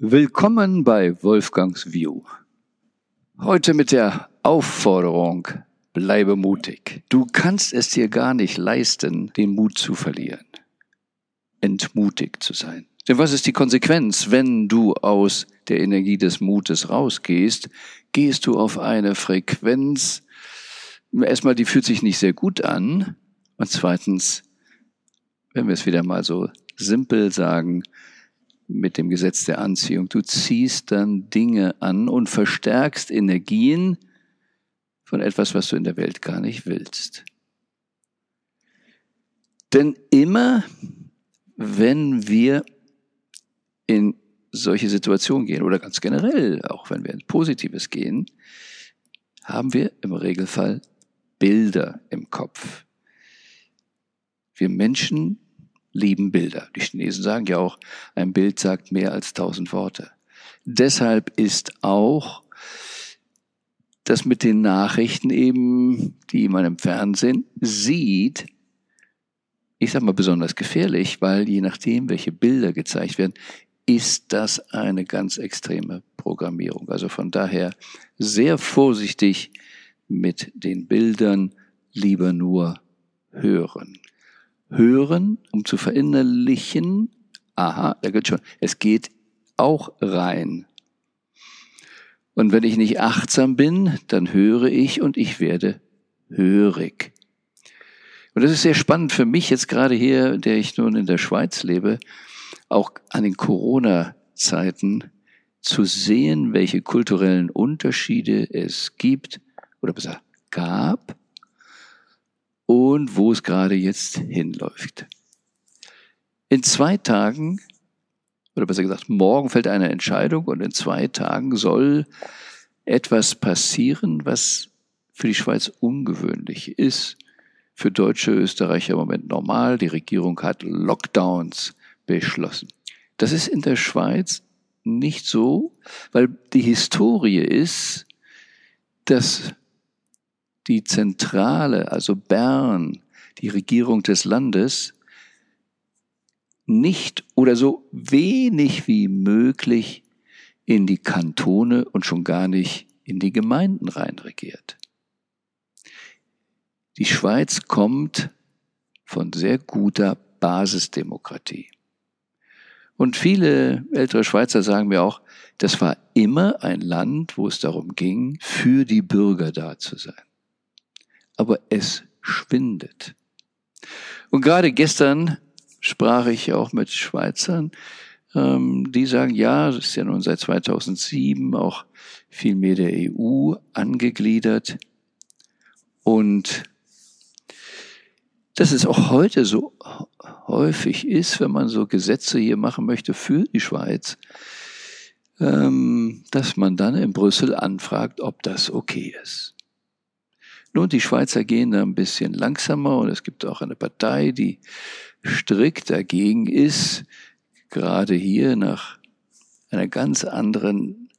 Willkommen bei Wolfgangs View. Heute mit der Aufforderung, bleibe mutig. Du kannst es dir gar nicht leisten, den Mut zu verlieren, entmutigt zu sein. Denn was ist die Konsequenz, wenn du aus der Energie des Mutes rausgehst? Gehst du auf eine Frequenz, erstmal, die fühlt sich nicht sehr gut an. Und zweitens, wenn wir es wieder mal so simpel sagen, mit dem Gesetz der Anziehung. Du ziehst dann Dinge an und verstärkst Energien von etwas, was du in der Welt gar nicht willst. Denn immer, wenn wir in solche Situationen gehen oder ganz generell, auch wenn wir in Positives gehen, haben wir im Regelfall Bilder im Kopf. Wir Menschen lieben Bilder. Die Chinesen sagen ja auch, ein Bild sagt mehr als tausend Worte. Deshalb ist auch das mit den Nachrichten eben, die man im Fernsehen sieht, ich sag mal besonders gefährlich, weil je nachdem, welche Bilder gezeigt werden, ist das eine ganz extreme Programmierung. Also von daher sehr vorsichtig mit den Bildern, lieber nur hören hören, um zu verinnerlichen, aha, da geht schon, es geht auch rein. Und wenn ich nicht achtsam bin, dann höre ich und ich werde hörig. Und das ist sehr spannend für mich jetzt gerade hier, der ich nun in der Schweiz lebe, auch an den Corona-Zeiten zu sehen, welche kulturellen Unterschiede es gibt oder besser gab und wo es gerade jetzt hinläuft. In zwei Tagen, oder besser gesagt, morgen fällt eine Entscheidung und in zwei Tagen soll etwas passieren, was für die Schweiz ungewöhnlich ist. Für deutsche Österreicher im Moment normal. Die Regierung hat Lockdowns beschlossen. Das ist in der Schweiz nicht so, weil die Historie ist, dass die Zentrale, also Bern, die Regierung des Landes, nicht oder so wenig wie möglich in die Kantone und schon gar nicht in die Gemeinden reinregiert. Die Schweiz kommt von sehr guter Basisdemokratie. Und viele ältere Schweizer sagen mir auch, das war immer ein Land, wo es darum ging, für die Bürger da zu sein aber es schwindet. Und gerade gestern sprach ich auch mit Schweizern, ähm, die sagen, ja, es ist ja nun seit 2007 auch viel mehr der EU angegliedert. Und dass es auch heute so häufig ist, wenn man so Gesetze hier machen möchte für die Schweiz, ähm, dass man dann in Brüssel anfragt, ob das okay ist. Nun, die Schweizer gehen da ein bisschen langsamer und es gibt auch eine Partei, die strikt dagegen ist, gerade hier nach einer ganz anderen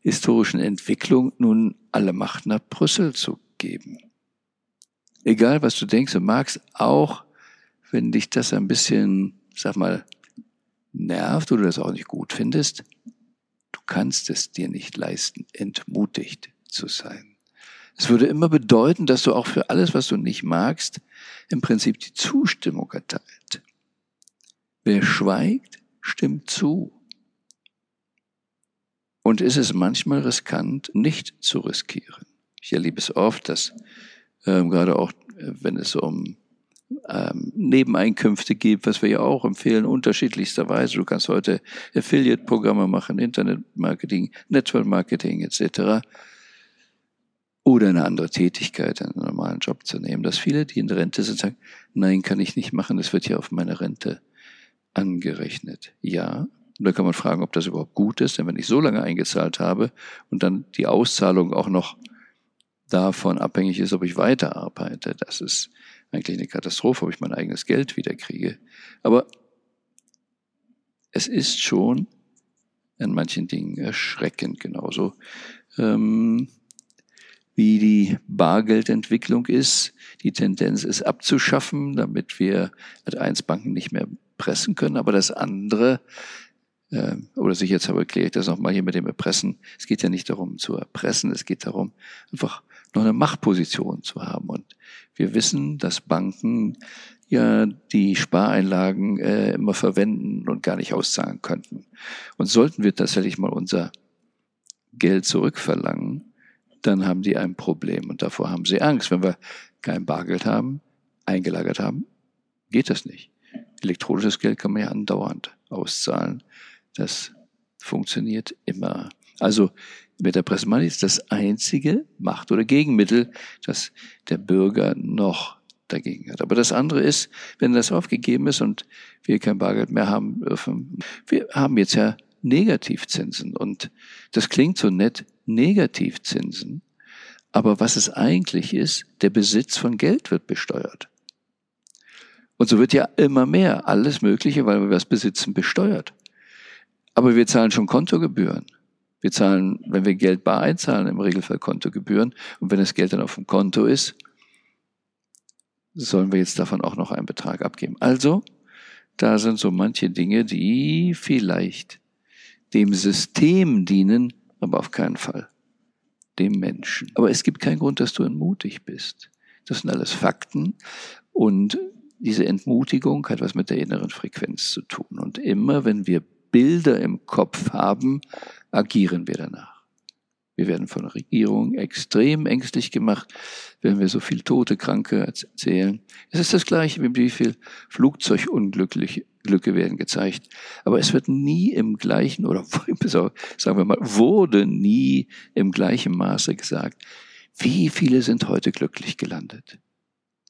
historischen Entwicklung nun alle Macht nach Brüssel zu geben. Egal, was du denkst und magst, auch wenn dich das ein bisschen, sag mal, nervt oder das auch nicht gut findest, du kannst es dir nicht leisten, entmutigt zu sein. Es würde immer bedeuten, dass du auch für alles, was du nicht magst, im Prinzip die Zustimmung erteilt. Wer schweigt, stimmt zu. Und ist es manchmal riskant, nicht zu riskieren. Ich erlebe es oft, dass ähm, gerade auch, äh, wenn es um ähm, Nebeneinkünfte gibt, was wir ja auch empfehlen, unterschiedlichsterweise. Du kannst heute Affiliate-Programme machen, Internet-Marketing, Network-Marketing etc oder eine andere Tätigkeit, einen normalen Job zu nehmen. Dass viele, die in Rente sind, sagen, nein, kann ich nicht machen, das wird ja auf meine Rente angerechnet. Ja, und da kann man fragen, ob das überhaupt gut ist, denn wenn ich so lange eingezahlt habe und dann die Auszahlung auch noch davon abhängig ist, ob ich weiterarbeite, das ist eigentlich eine Katastrophe, ob ich mein eigenes Geld wieder kriege. Aber es ist schon an manchen Dingen erschreckend genauso. Ähm, wie die Bargeldentwicklung ist. Die Tendenz ist abzuschaffen, damit wir Ad 1 Banken nicht mehr pressen können. Aber das andere äh, oder sicherheitshalber erkläre ich das nochmal hier mit dem Erpressen. Es geht ja nicht darum zu erpressen, es geht darum, einfach noch eine Machtposition zu haben. Und wir wissen, dass Banken ja die Spareinlagen äh, immer verwenden und gar nicht auszahlen könnten. Und sollten wir tatsächlich mal unser Geld zurückverlangen, dann haben die ein Problem und davor haben sie Angst. Wenn wir kein Bargeld haben, eingelagert haben, geht das nicht. Elektronisches Geld kann man ja andauernd auszahlen. Das funktioniert immer. Also mit der Pressemoney ist das einzige Macht- oder Gegenmittel, das der Bürger noch dagegen hat. Aber das andere ist, wenn das aufgegeben ist und wir kein Bargeld mehr haben dürfen, wir haben jetzt ja Negativzinsen und das klingt so nett, Negativzinsen, aber was es eigentlich ist, der Besitz von Geld wird besteuert. Und so wird ja immer mehr alles Mögliche, weil wir was besitzen, besteuert. Aber wir zahlen schon Kontogebühren. Wir zahlen, wenn wir Geld bar einzahlen, im Regelfall Kontogebühren. Und wenn das Geld dann auf dem Konto ist, sollen wir jetzt davon auch noch einen Betrag abgeben. Also, da sind so manche Dinge, die vielleicht dem System dienen, aber auf keinen Fall dem Menschen. Aber es gibt keinen Grund, dass du entmutigt bist. Das sind alles Fakten und diese Entmutigung hat was mit der inneren Frequenz zu tun. Und immer wenn wir Bilder im Kopf haben, agieren wir danach. Wir werden von der Regierung extrem ängstlich gemacht, wenn wir so viel tote Kranke erzählen. Es ist das Gleiche, wie viel Flugzeugunglücke werden gezeigt. Aber es wird nie im gleichen, oder sagen wir mal, wurde nie im gleichen Maße gesagt, wie viele sind heute glücklich gelandet.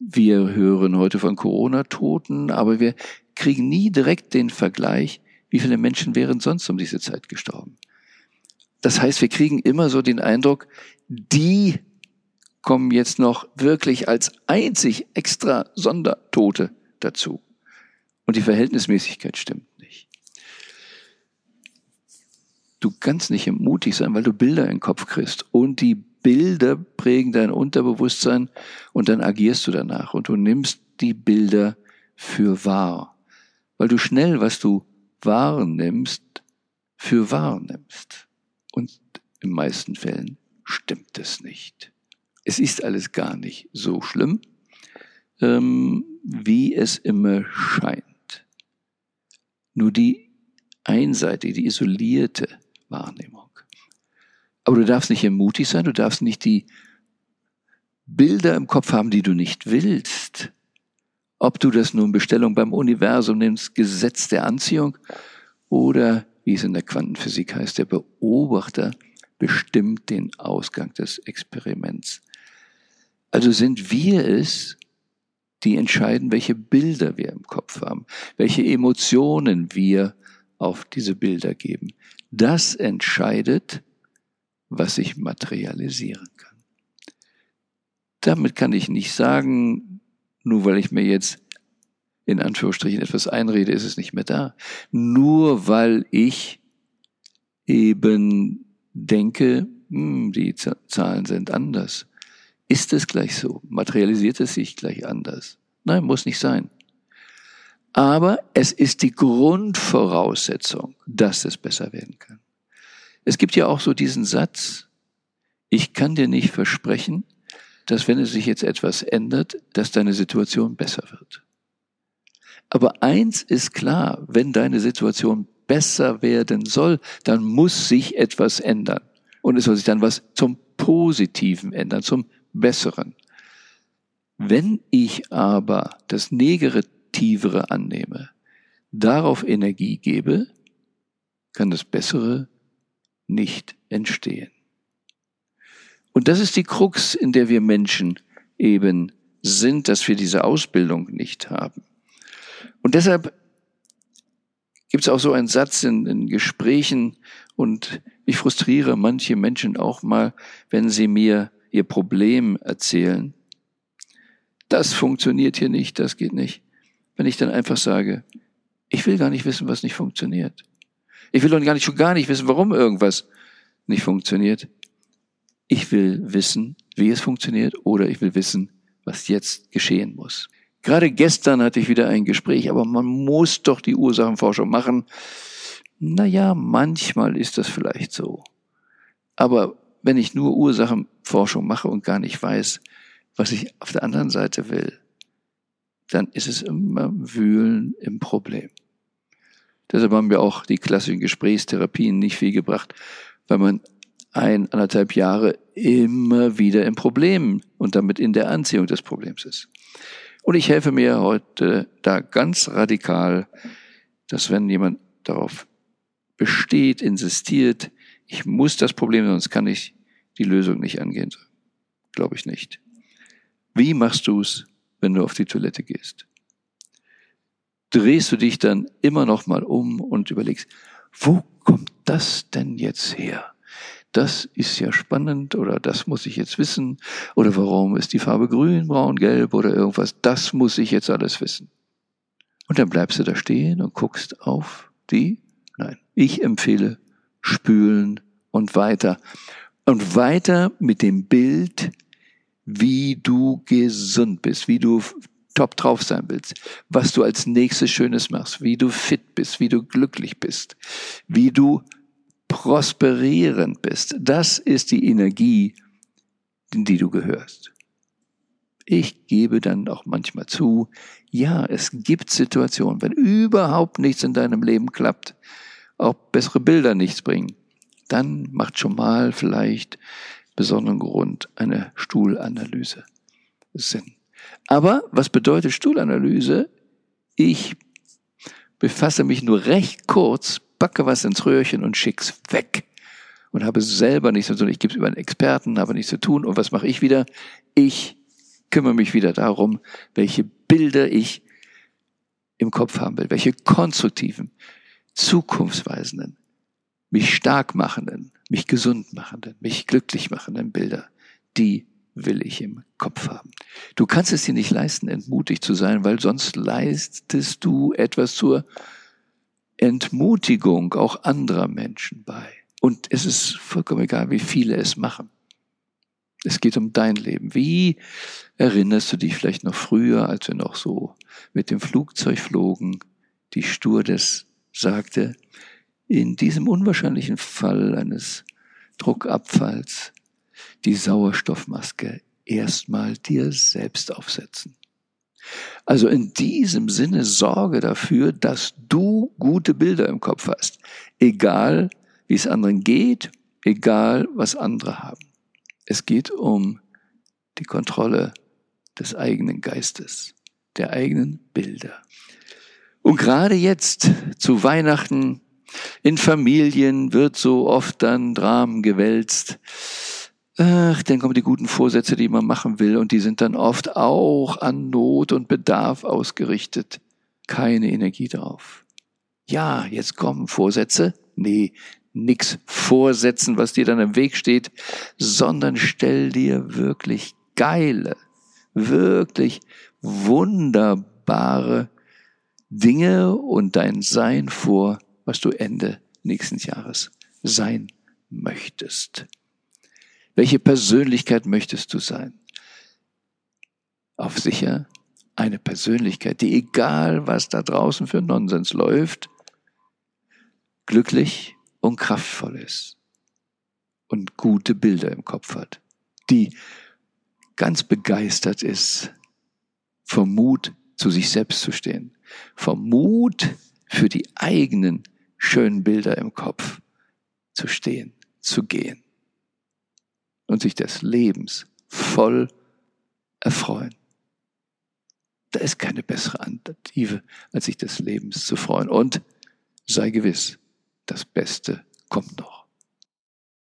Wir hören heute von Corona-Toten, aber wir kriegen nie direkt den Vergleich, wie viele Menschen wären sonst um diese Zeit gestorben. Das heißt, wir kriegen immer so den Eindruck, die kommen jetzt noch wirklich als einzig extra Sondertote dazu. Und die Verhältnismäßigkeit stimmt nicht. Du kannst nicht mutig sein, weil du Bilder in den Kopf kriegst. Und die Bilder prägen dein Unterbewusstsein und dann agierst du danach. Und du nimmst die Bilder für wahr. Weil du schnell, was du wahrnimmst, für wahr nimmst. Und in meisten Fällen stimmt es nicht. Es ist alles gar nicht so schlimm, ähm, wie es immer scheint. Nur die einseitige, die isolierte Wahrnehmung. Aber du darfst nicht mutig sein, du darfst nicht die Bilder im Kopf haben, die du nicht willst. Ob du das nun Bestellung beim Universum nimmst, Gesetz der Anziehung oder wie es in der Quantenphysik heißt, der Beobachter bestimmt den Ausgang des Experiments. Also sind wir es, die entscheiden, welche Bilder wir im Kopf haben, welche Emotionen wir auf diese Bilder geben. Das entscheidet, was sich materialisieren kann. Damit kann ich nicht sagen, nur weil ich mir jetzt in Anführungsstrichen etwas einrede, ist es nicht mehr da. Nur weil ich eben denke, hm, die Zahlen sind anders. Ist es gleich so? Materialisiert es sich gleich anders? Nein, muss nicht sein. Aber es ist die Grundvoraussetzung, dass es besser werden kann. Es gibt ja auch so diesen Satz, ich kann dir nicht versprechen, dass wenn es sich jetzt etwas ändert, dass deine Situation besser wird. Aber eins ist klar, wenn deine Situation besser werden soll, dann muss sich etwas ändern. Und es soll sich dann was zum Positiven ändern, zum Besseren. Wenn ich aber das Negativere annehme, darauf Energie gebe, kann das Bessere nicht entstehen. Und das ist die Krux, in der wir Menschen eben sind, dass wir diese Ausbildung nicht haben. Und deshalb gibt es auch so einen Satz in, in Gesprächen und ich frustriere manche Menschen auch mal, wenn sie mir ihr Problem erzählen. Das funktioniert hier nicht, das geht nicht. Wenn ich dann einfach sage, ich will gar nicht wissen, was nicht funktioniert. Ich will doch gar nicht, schon gar nicht wissen, warum irgendwas nicht funktioniert. Ich will wissen, wie es funktioniert oder ich will wissen, was jetzt geschehen muss. Gerade gestern hatte ich wieder ein Gespräch, aber man muss doch die Ursachenforschung machen. Naja, manchmal ist das vielleicht so. Aber wenn ich nur Ursachenforschung mache und gar nicht weiß, was ich auf der anderen Seite will, dann ist es immer Wühlen im Problem. Deshalb haben wir auch die klassischen Gesprächstherapien nicht viel gebracht, weil man ein, anderthalb Jahre immer wieder im Problem und damit in der Anziehung des Problems ist. Und ich helfe mir heute da ganz radikal, dass wenn jemand darauf besteht, insistiert, ich muss das Problem, sonst kann ich die Lösung nicht angehen. Glaube ich nicht. Wie machst du es, wenn du auf die Toilette gehst? Drehst du dich dann immer noch mal um und überlegst, wo kommt das denn jetzt her? Das ist ja spannend oder das muss ich jetzt wissen oder warum ist die Farbe grün, braun, gelb oder irgendwas? Das muss ich jetzt alles wissen. Und dann bleibst du da stehen und guckst auf die? Nein, ich empfehle spülen und weiter. Und weiter mit dem Bild, wie du gesund bist, wie du top drauf sein willst, was du als nächstes Schönes machst, wie du fit bist, wie du glücklich bist, wie du prosperierend bist. Das ist die Energie, in die du gehörst. Ich gebe dann auch manchmal zu, ja, es gibt Situationen, wenn überhaupt nichts in deinem Leben klappt, auch bessere Bilder nichts bringen, dann macht schon mal vielleicht besonderen Grund eine Stuhlanalyse Sinn. Aber was bedeutet Stuhlanalyse? Ich befasse mich nur recht kurz, backe was ins Röhrchen und schick's weg. Und habe selber nichts zu tun. Ich gebe es über einen Experten, habe nichts zu tun. Und was mache ich wieder? Ich kümmere mich wieder darum, welche Bilder ich im Kopf haben will, welche konstruktiven, zukunftsweisenden, mich stark machenden, mich gesund machenden, mich glücklich machenden Bilder, die will ich im Kopf haben. Du kannst es dir nicht leisten, entmutigt zu sein, weil sonst leistest du etwas zur Entmutigung auch anderer Menschen bei. Und es ist vollkommen egal, wie viele es machen. Es geht um dein Leben. Wie erinnerst du dich vielleicht noch früher, als wir noch so mit dem Flugzeug flogen, die Stewardess sagte, in diesem unwahrscheinlichen Fall eines Druckabfalls die Sauerstoffmaske erstmal dir selbst aufsetzen. Also in diesem Sinne sorge dafür, dass du gute Bilder im Kopf hast. Egal, wie es anderen geht, egal, was andere haben. Es geht um die Kontrolle des eigenen Geistes, der eigenen Bilder. Und gerade jetzt zu Weihnachten in Familien wird so oft dann Dramen gewälzt. Ach, dann kommen die guten Vorsätze, die man machen will, und die sind dann oft auch an Not und Bedarf ausgerichtet. Keine Energie drauf. Ja, jetzt kommen Vorsätze. Nee, nix vorsetzen, was dir dann im Weg steht, sondern stell dir wirklich geile, wirklich wunderbare Dinge und dein Sein vor, was du Ende nächsten Jahres sein möchtest. Welche Persönlichkeit möchtest du sein? Auf sicher eine Persönlichkeit, die egal was da draußen für Nonsens läuft, glücklich und kraftvoll ist und gute Bilder im Kopf hat, die ganz begeistert ist, vom Mut zu sich selbst zu stehen, vom Mut für die eigenen schönen Bilder im Kopf zu stehen, zu gehen und sich des Lebens voll erfreuen. Da ist keine bessere Alternative, als sich des Lebens zu freuen. Und sei gewiss, das Beste kommt noch.